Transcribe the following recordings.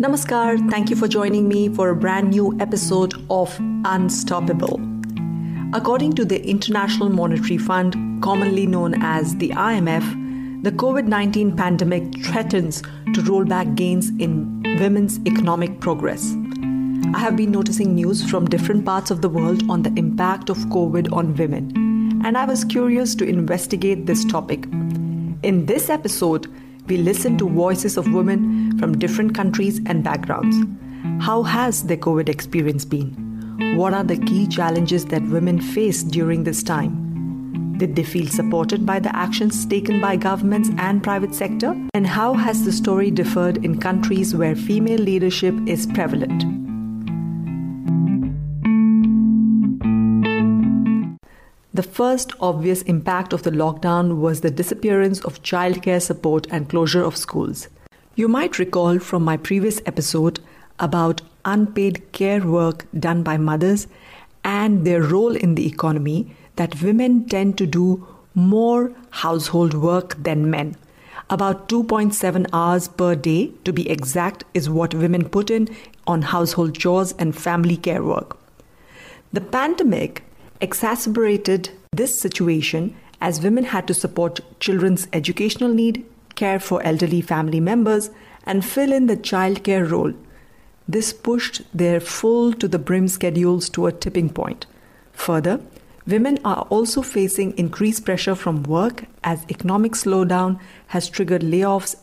Namaskar, thank you for joining me for a brand new episode of Unstoppable. According to the International Monetary Fund, commonly known as the IMF, the COVID 19 pandemic threatens to roll back gains in women's economic progress. I have been noticing news from different parts of the world on the impact of COVID on women, and I was curious to investigate this topic. In this episode, we listen to voices of women from different countries and backgrounds. How has their COVID experience been? What are the key challenges that women face during this time? Did they feel supported by the actions taken by governments and private sector? And how has the story differed in countries where female leadership is prevalent? The first obvious impact of the lockdown was the disappearance of childcare support and closure of schools. You might recall from my previous episode about unpaid care work done by mothers and their role in the economy that women tend to do more household work than men. About 2.7 hours per day, to be exact, is what women put in on household chores and family care work. The pandemic exacerbated this situation as women had to support children's educational need, care for elderly family members, and fill in the childcare role. This pushed their full to the brim schedules to a tipping point. Further, women are also facing increased pressure from work as economic slowdown has triggered layoffs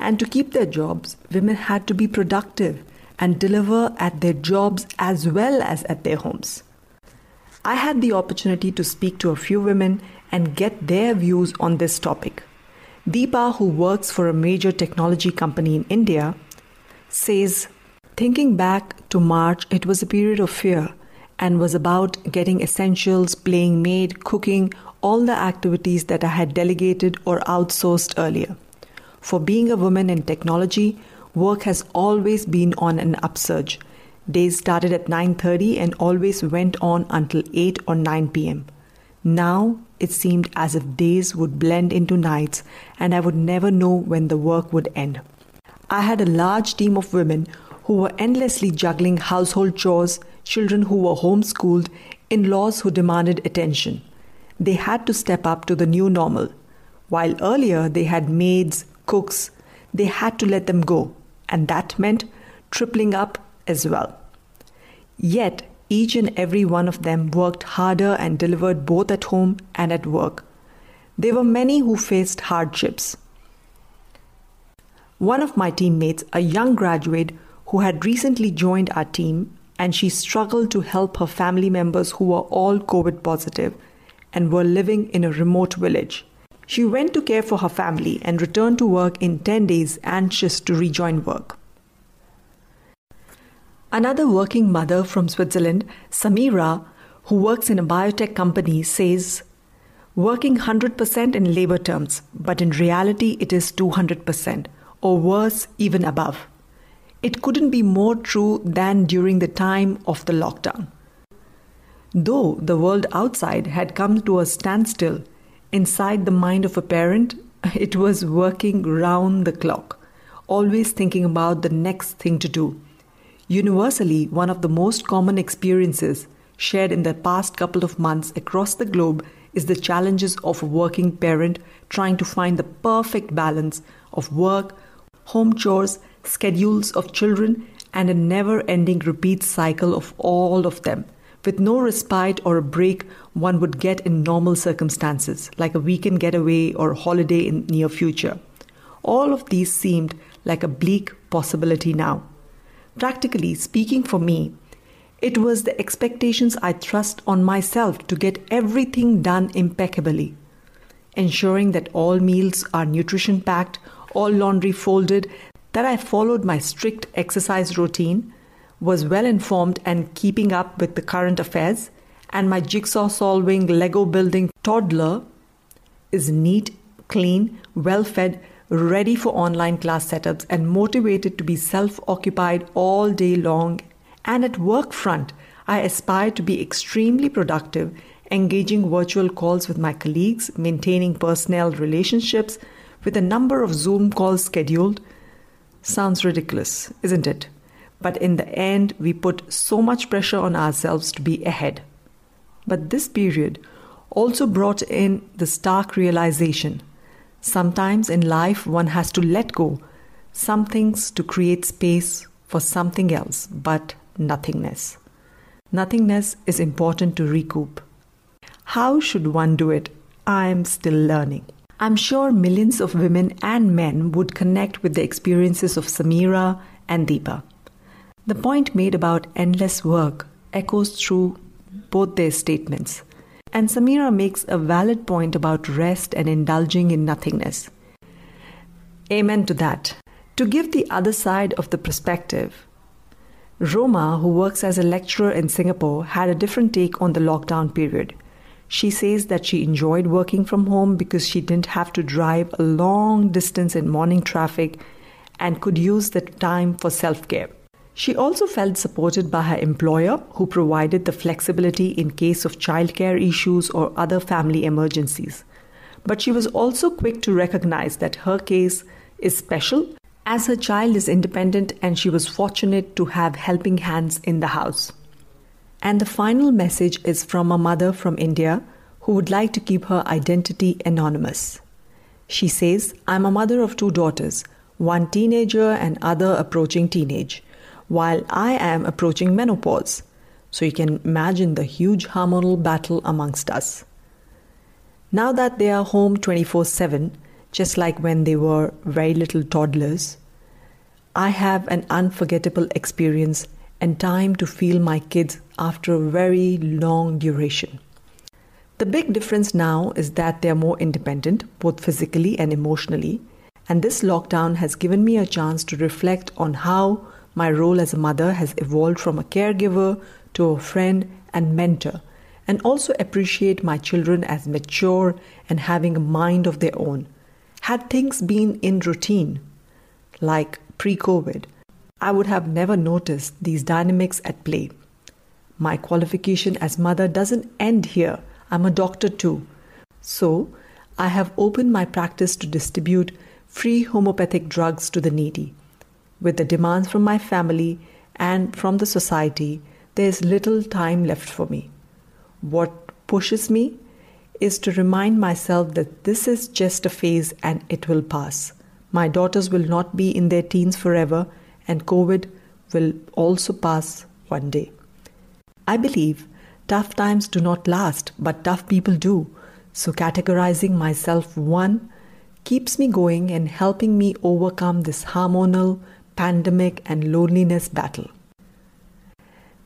and to keep their jobs, women had to be productive and deliver at their jobs as well as at their homes. I had the opportunity to speak to a few women and get their views on this topic. Deepa, who works for a major technology company in India, says, Thinking back to March, it was a period of fear and was about getting essentials, playing maid, cooking, all the activities that I had delegated or outsourced earlier. For being a woman in technology, work has always been on an upsurge Days started at 9:30 and always went on until 8 or 9 p.m. Now it seemed as if days would blend into nights and I would never know when the work would end. I had a large team of women who were endlessly juggling household chores, children who were homeschooled, in laws who demanded attention. They had to step up to the new normal. While earlier they had maids, cooks, they had to let them go, and that meant tripling up as well. Yet, each and every one of them worked harder and delivered both at home and at work. There were many who faced hardships. One of my teammates, a young graduate who had recently joined our team, and she struggled to help her family members who were all COVID positive and were living in a remote village. She went to care for her family and returned to work in 10 days, anxious to rejoin work. Another working mother from Switzerland, Samira, who works in a biotech company, says, Working 100% in labor terms, but in reality it is 200%, or worse, even above. It couldn't be more true than during the time of the lockdown. Though the world outside had come to a standstill, inside the mind of a parent, it was working round the clock, always thinking about the next thing to do Universally, one of the most common experiences shared in the past couple of months across the globe is the challenges of a working parent trying to find the perfect balance of work, home chores, schedules of children, and a never ending repeat cycle of all of them, with no respite or a break one would get in normal circumstances, like a weekend getaway or holiday in near future. All of these seemed like a bleak possibility now. Practically speaking, for me, it was the expectations I thrust on myself to get everything done impeccably, ensuring that all meals are nutrition packed, all laundry folded, that I followed my strict exercise routine, was well informed and keeping up with the current affairs, and my jigsaw solving, Lego building toddler is neat, clean, well fed, ready for online class setups, and motivated to be self occupied all day long. And at work front, I aspire to be extremely productive, engaging virtual calls with my colleagues, maintaining personnel relationships with a number of Zoom calls scheduled, Sounds ridiculous, isn't it? But in the end, we put so much pressure on ourselves to be ahead. But this period also brought in the stark realization sometimes in life one has to let go some things to create space for something else but nothingness. Nothingness is important to recoup. How should one do it? I am still learning. I'm sure millions of women and men would connect with the experiences of Samira and Deepa. The point made about endless work echoes through both their statements. And Samira makes a valid point about rest and indulging in nothingness. Amen to that. To give the other side of the perspective, Roma, who works as a lecturer in Singapore, had a different take on the lockdown period. She says that she enjoyed working from home because she didn't have to drive a long distance in morning traffic and could use the time for self care. She also felt supported by her employer, who provided the flexibility in case of childcare issues or other family emergencies. But she was also quick to recognize that her case is special as her child is independent and she was fortunate to have helping hands in the house. And the final message is from a mother from India who would like to keep her identity anonymous. She says, I'm a mother of two daughters, one teenager and other approaching teenage while I am approaching menopause. So you can imagine the huge hormonal battle amongst us. Now that they are home 24 7, just like when they were very little toddlers, I have an unforgettable experience and time to feel my kids after a very long duration. The big difference now is that they are more independent, both physically and emotionally, and this lockdown has given me a chance to reflect on how my role as a mother has evolved from a caregiver to a friend and mentor, and also appreciate my children as mature and having a mind of their own. Had things been in routine, like pre COVID, I would have never noticed these dynamics at play. My qualification as mother doesn't end here. I'm a doctor too. So, I have opened my practice to distribute free homeopathic drugs to the needy. With the demands from my family and from the society, there is little time left for me. What pushes me is to remind myself that this is just a phase and it will pass. My daughters will not be in their teens forever, and COVID will also pass one day. I believe tough times do not last, but tough people do. So, categorizing myself one keeps me going and helping me overcome this hormonal, pandemic and loneliness battle.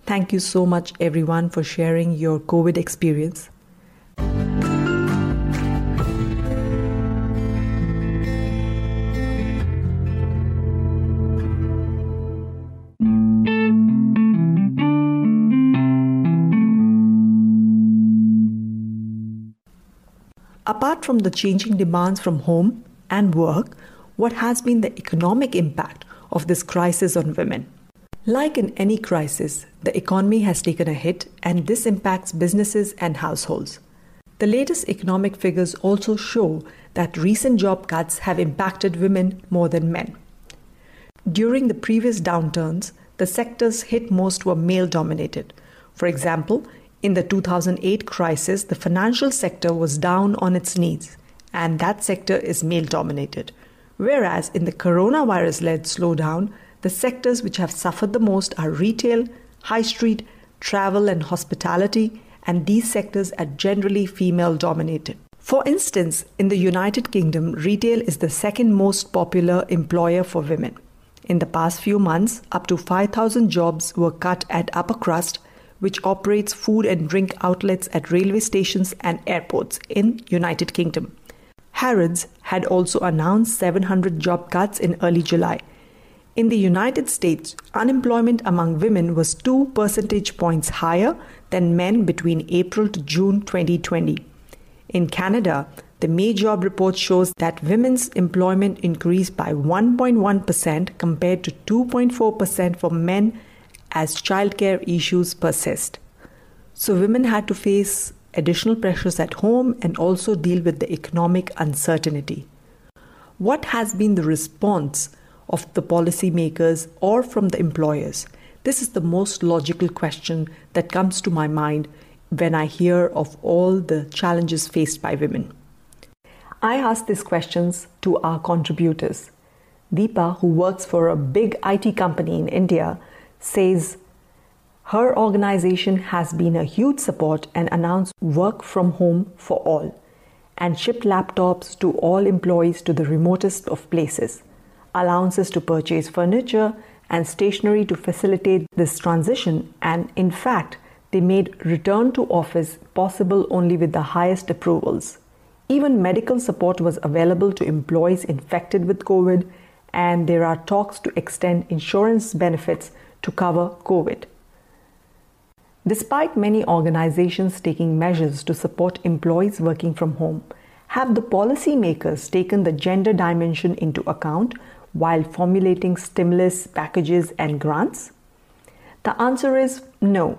Thank you so much, everyone, for sharing your COVID experience. Apart from the changing demands from home and work, what has been the economic impact of this crisis on women. Like in any crisis, the economy has taken a hit, and this impacts businesses and households. The latest economic figures also show that recent job cuts have impacted women more than men. During the previous downturns, the sectors hit most were male dominated. For example, in the 2008 crisis, the financial sector was down on its knees, and that sector is male dominated. Whereas in the coronavirus led slowdown, the sectors which have suffered the most are retail, high street, travel, and hospitality, and these sectors are generally female dominated. For instance, in the United Kingdom, retail is the second most popular employer for women. In the past few months, up to 5,000 jobs were cut at Upper Crust, which operates food and drink outlets at railway stations and airports in United Kingdom. Harrods had also announced 700 job cuts in early July. In the United States, unemployment among women was 2 percentage points higher than men between April to June 2020. In Canada, the May job report shows that women's employment increased by 1.1% compared to 2.4% for men as childcare issues persist. So, women had to face additional pressures at home, and also deal with the economic uncertainty. What has been the response of the policymakers or from the employers? This is the most logical question that comes to my mind when I hear of all the challenges faced by women. I asked these questions to our contributors. Deepa, who works for a big IT company in India, says her organization has been a huge support and announced work from home for all and shipped laptops to all employees to the remotest of places, allowances to purchase furniture and stationery to facilitate this transition, and in fact, they made return to office possible only with the highest approvals. Even medical support was available to employees infected with COVID, and there are talks to extend insurance benefits to cover COVID. Despite many organizations taking measures to support employees working from home, have the policymakers taken the gender dimension into account while formulating stimulus packages and grants? The answer is no,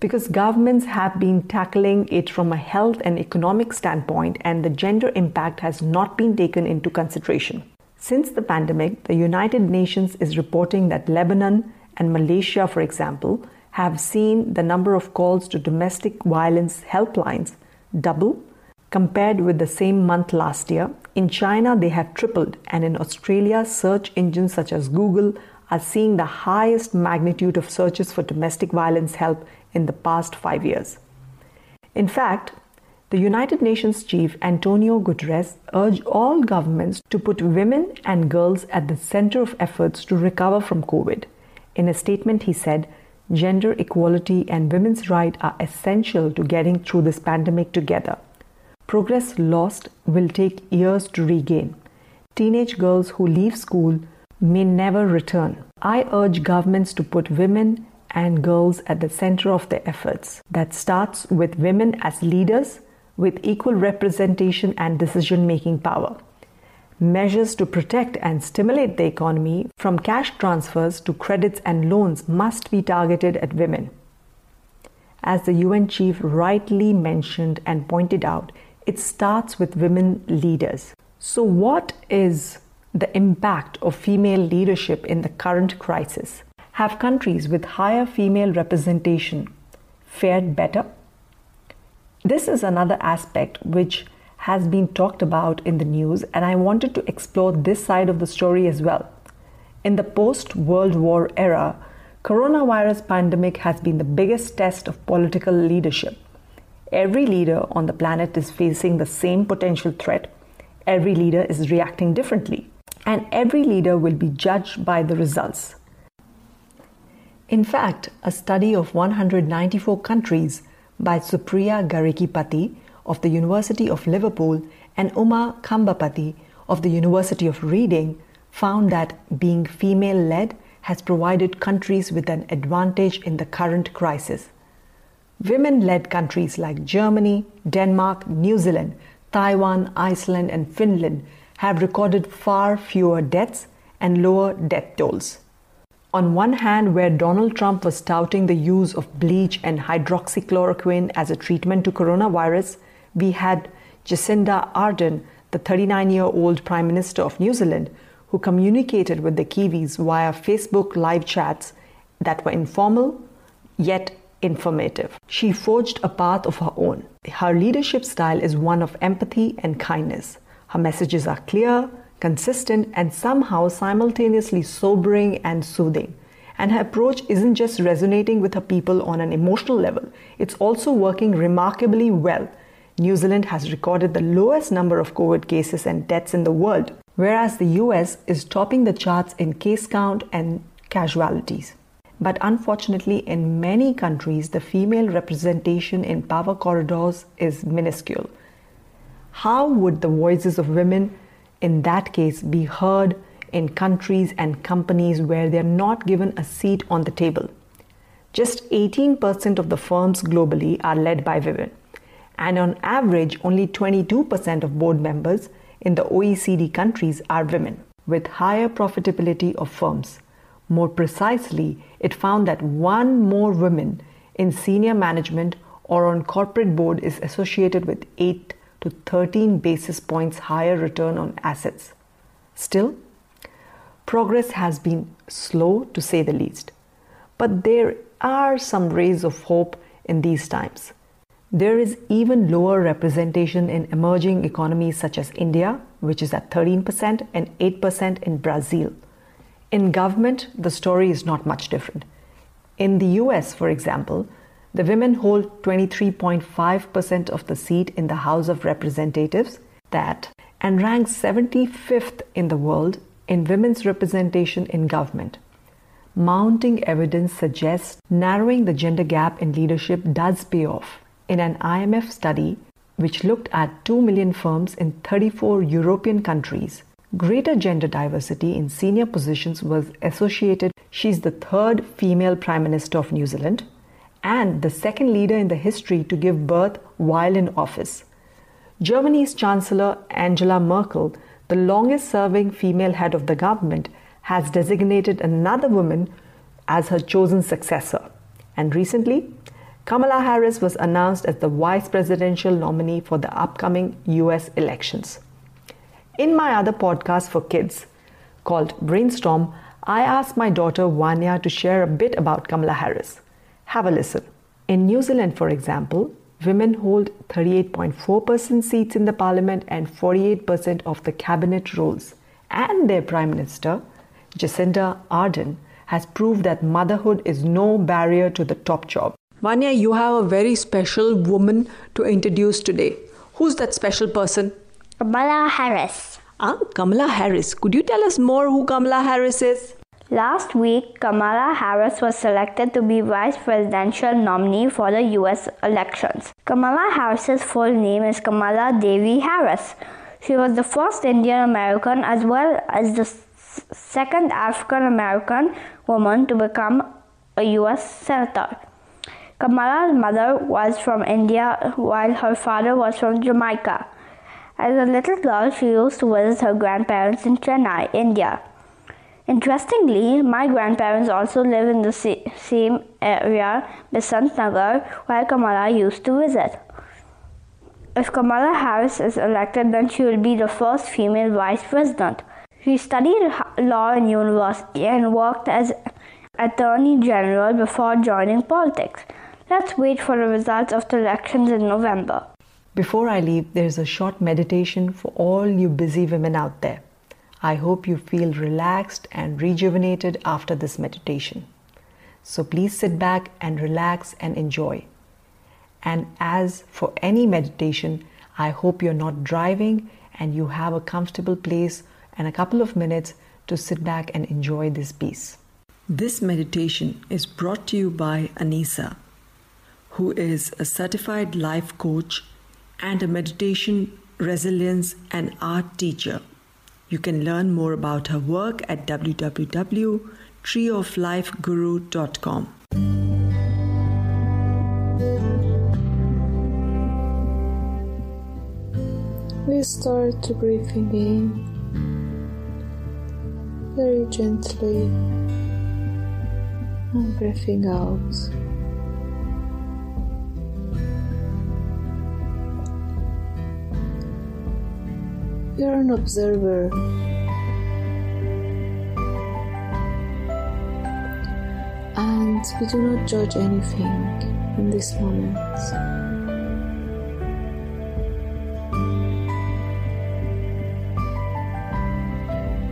because governments have been tackling it from a health and economic standpoint, and the gender impact has not been taken into consideration. Since the pandemic, the United Nations is reporting that Lebanon and Malaysia, for example, have seen the number of calls to domestic violence helplines double compared with the same month last year. In China, they have tripled, and in Australia, search engines such as Google are seeing the highest magnitude of searches for domestic violence help in the past five years. In fact, the United Nations chief Antonio Guterres urged all governments to put women and girls at the center of efforts to recover from COVID. In a statement, he said, Gender equality and women's rights are essential to getting through this pandemic together. Progress lost will take years to regain. Teenage girls who leave school may never return. I urge governments to put women and girls at the center of their efforts. That starts with women as leaders with equal representation and decision making power. Measures to protect and stimulate the economy, from cash transfers to credits and loans, must be targeted at women. As the UN chief rightly mentioned and pointed out, it starts with women leaders. So, what is the impact of female leadership in the current crisis? Have countries with higher female representation fared better? This is another aspect which has been talked about in the news, and I wanted to explore this side of the story as well. In the post World War era, coronavirus pandemic has been the biggest test of political leadership. Every leader on the planet is facing the same potential threat. Every leader is reacting differently, and every leader will be judged by the results. In fact, a study of 194 countries by Supriya Garikipati of the University of Liverpool and Uma Kambhampati of the University of Reading found that being female led has provided countries with an advantage in the current crisis. Women led countries like Germany, Denmark, New Zealand, Taiwan, Iceland, and Finland have recorded far fewer deaths and lower death tolls. On one hand, where Donald Trump was touting the use of bleach and hydroxychloroquine as a treatment to coronavirus, we had Jacinda Ardern, the 39 year old Prime Minister of New Zealand, who communicated with the Kiwis via Facebook live chats that were informal yet informative. She forged a path of her own. Her leadership style is one of empathy and kindness. Her messages are clear, consistent, and somehow simultaneously sobering and soothing. And her approach isn't just resonating with her people on an emotional level, it's also working remarkably well New Zealand has recorded the lowest number of COVID cases and deaths in the world, whereas the US is topping the charts in case count and casualties. But unfortunately, in many countries, the female representation in power corridors is minuscule. How would the voices of women in that case be heard in countries and companies where they're not given a seat on the table? Just 18% of the firms globally are led by women and on average, only 22% of board members in the OECD countries are women, with higher profitability of firms. More precisely, it found that one more woman in senior management or on corporate board is associated with 8 to 13 basis points higher return on assets. Still, progress has been slow to say the least. But there are some rays of hope in these times. There is even lower representation in emerging economies such as India, which is at 13%, and 8% in Brazil. In government, the story is not much different. In the US, for example, the women hold 23.5% of the seat in the House of Representatives that and rank 75th in the world in women's representation in government. Mounting evidence suggests narrowing the gender gap in leadership does pay off. In an IMF study which looked at 2 million firms in 34 European countries, greater gender diversity in senior positions was associated. She's the third female Prime Minister of New Zealand and the second leader in the history to give birth while in office. Germany's Chancellor Angela Merkel, the longest serving female head of the government, has designated another woman as her chosen successor. And recently, Kamala Harris was announced as the vice presidential nominee for the upcoming US elections. In my other podcast for kids called Brainstorm, I asked my daughter Vanya to share a bit about Kamala Harris. Have a listen. In New Zealand, for example, women hold 38.4% seats in the parliament and 48% of the cabinet roles. And their prime minister, Jacinda Ardern, has proved that motherhood is no barrier to the top job. Vanya, you have a very special woman to introduce today. Who's that special person? Kamala Harris. Ah, Kamala Harris. Could you tell us more who Kamala Harris is? Last week, Kamala Harris was selected to be vice presidential nominee for the US elections. Kamala Harris's full name is Kamala Devi Harris. She was the first Indian American as well as the second African American woman to become a US senator. Kamala's mother was from India while her father was from Jamaica. As a little girl, she used to visit her grandparents in Chennai, India. Interestingly, my grandparents also live in the same area, Besant Nagar, where Kamala used to visit. If Kamala Harris is elected, then she will be the first female vice president. She studied law in university and worked as attorney general before joining politics. Let's wait for the results of the elections in November. Before I leave, there's a short meditation for all you busy women out there. I hope you feel relaxed and rejuvenated after this meditation. So please sit back and relax and enjoy. And as for any meditation, I hope you're not driving and you have a comfortable place and a couple of minutes to sit back and enjoy this piece. This meditation is brought to you by Anisa, who is a certified life coach and a meditation, resilience, and art teacher. You can learn more about her work at www.treeoflifeguru.com. We start to breathing in very gently and breathing out. You are an observer. And we do not judge anything in this moment.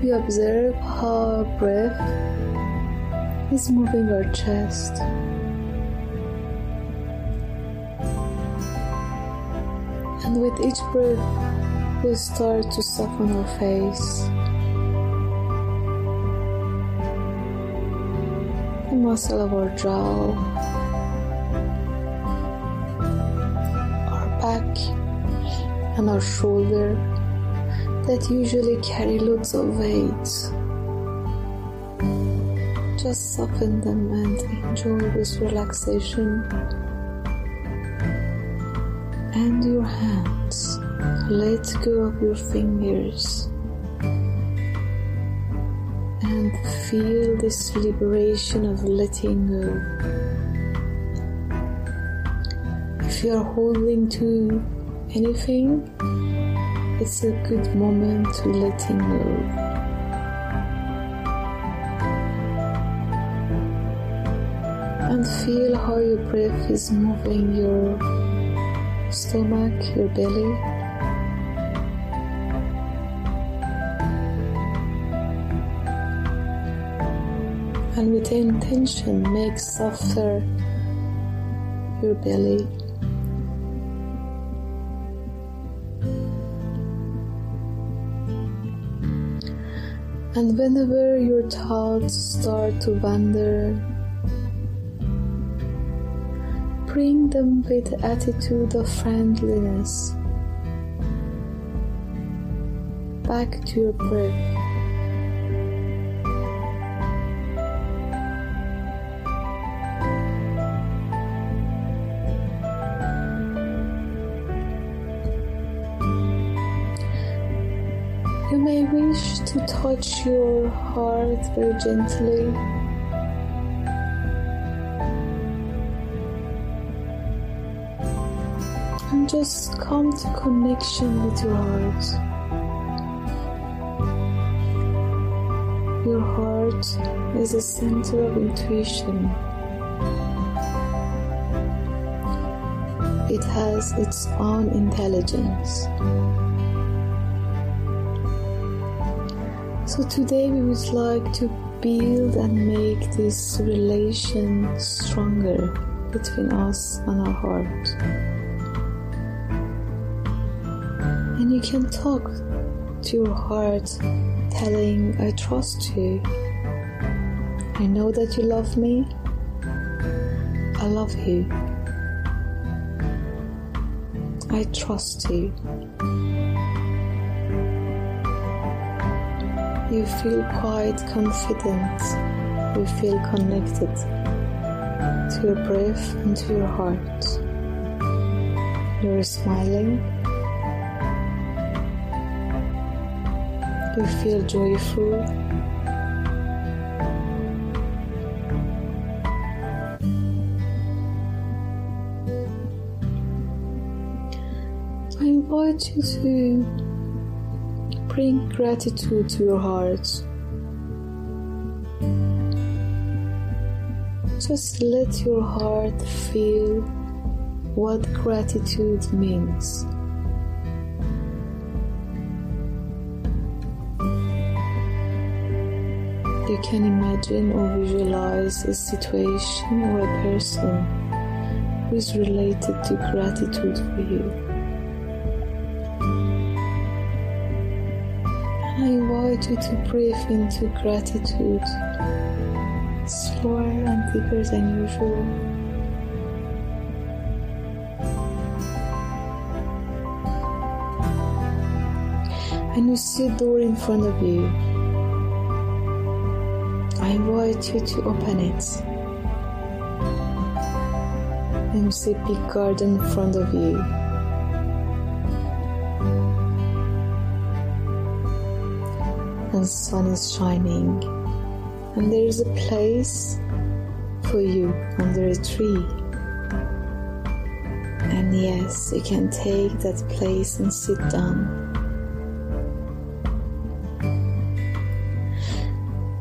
We observe how our breath is moving our chest. And with each breath, we start to soften our face. The muscle of our jaw, our back, and our shoulder that usually carry loads of weight. Just soften them and enjoy this relaxation. And your hands. Let go of your fingers and feel this liberation of letting go. If you are holding to anything, it's a good moment to letting go. and feel how your breath is moving your stomach, your belly. And with intention, make softer your belly. And whenever your thoughts start to wander, bring them with attitude of friendliness back to your breath. May wish to touch your heart very gently. And just come to connection with your heart. Your heart is a center of intuition. It has its own intelligence. So today we would like to build and make this relation stronger between us and our heart. And you can talk to your heart telling, I trust you. I know that you love me. I love you. I trust you. You feel quite confident, you feel connected to your breath and to your heart. You're smiling, you feel joyful. I invite you to Bring gratitude to your heart. Just let your heart feel what gratitude means. You can imagine or visualize a situation or a person who is related to gratitude for you. I invite you to breathe into gratitude slower and deeper than usual. And you see a door in front of you. I invite you to open it. And you see a big garden in front of you. And the sun is shining and there is a place for you under a tree. And yes you can take that place and sit down.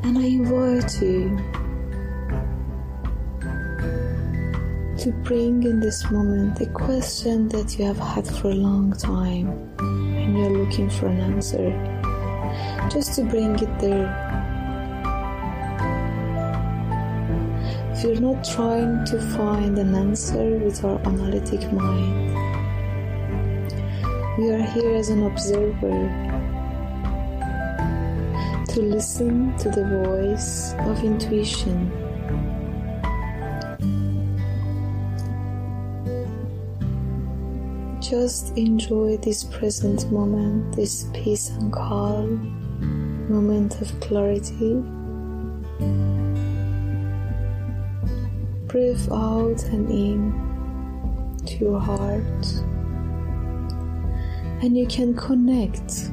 And i invite you to bring in this moment a question that you have had for a long time and you're looking for an answer just to bring it there. You're not trying to find an answer with our analytic mind, we are here as an observer to listen to the voice of intuition. Just enjoy this present moment, this peace and calm moment of clarity. Breathe out and in to your heart, and you can connect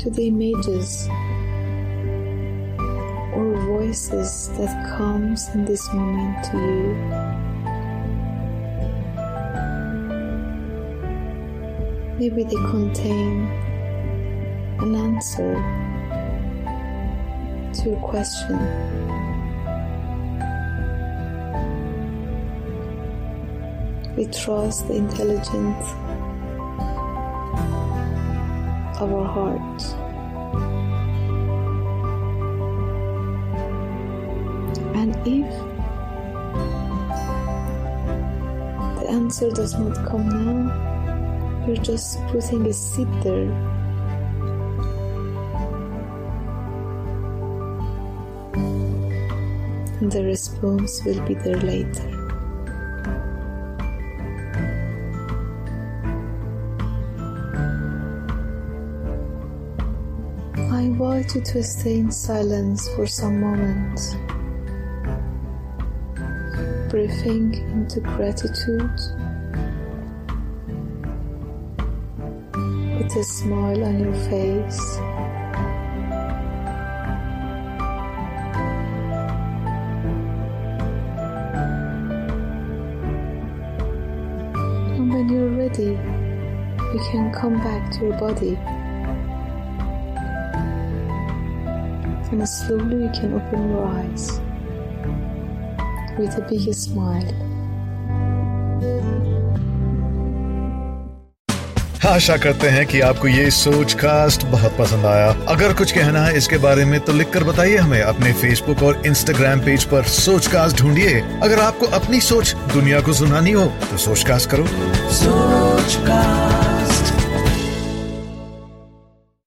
to the images or voices that comes in this moment to you. Maybe they contain an answer to question. We trust the intelligence of our heart. And if the answer does not come now, you're just putting a seed there. And the response will be there later. I invite you to stay in silence for some moments, breathing into gratitude with a smile on your face. Ready, you can come back to your body. and slowly you can open your eyes with a big smile. आशा करते हैं कि आपको ये सोच cast बहुत पसंद आया अगर कुछ कहना है इसके बारे में तो लिखकर बताइए हमें अपने फेसबुक और इंस्टाग्राम पेज पर सोच कास्ट ढूंढिए अगर आपको अपनी सोच दुनिया को सुनानी हो तो सोच कास्ट करो सोच te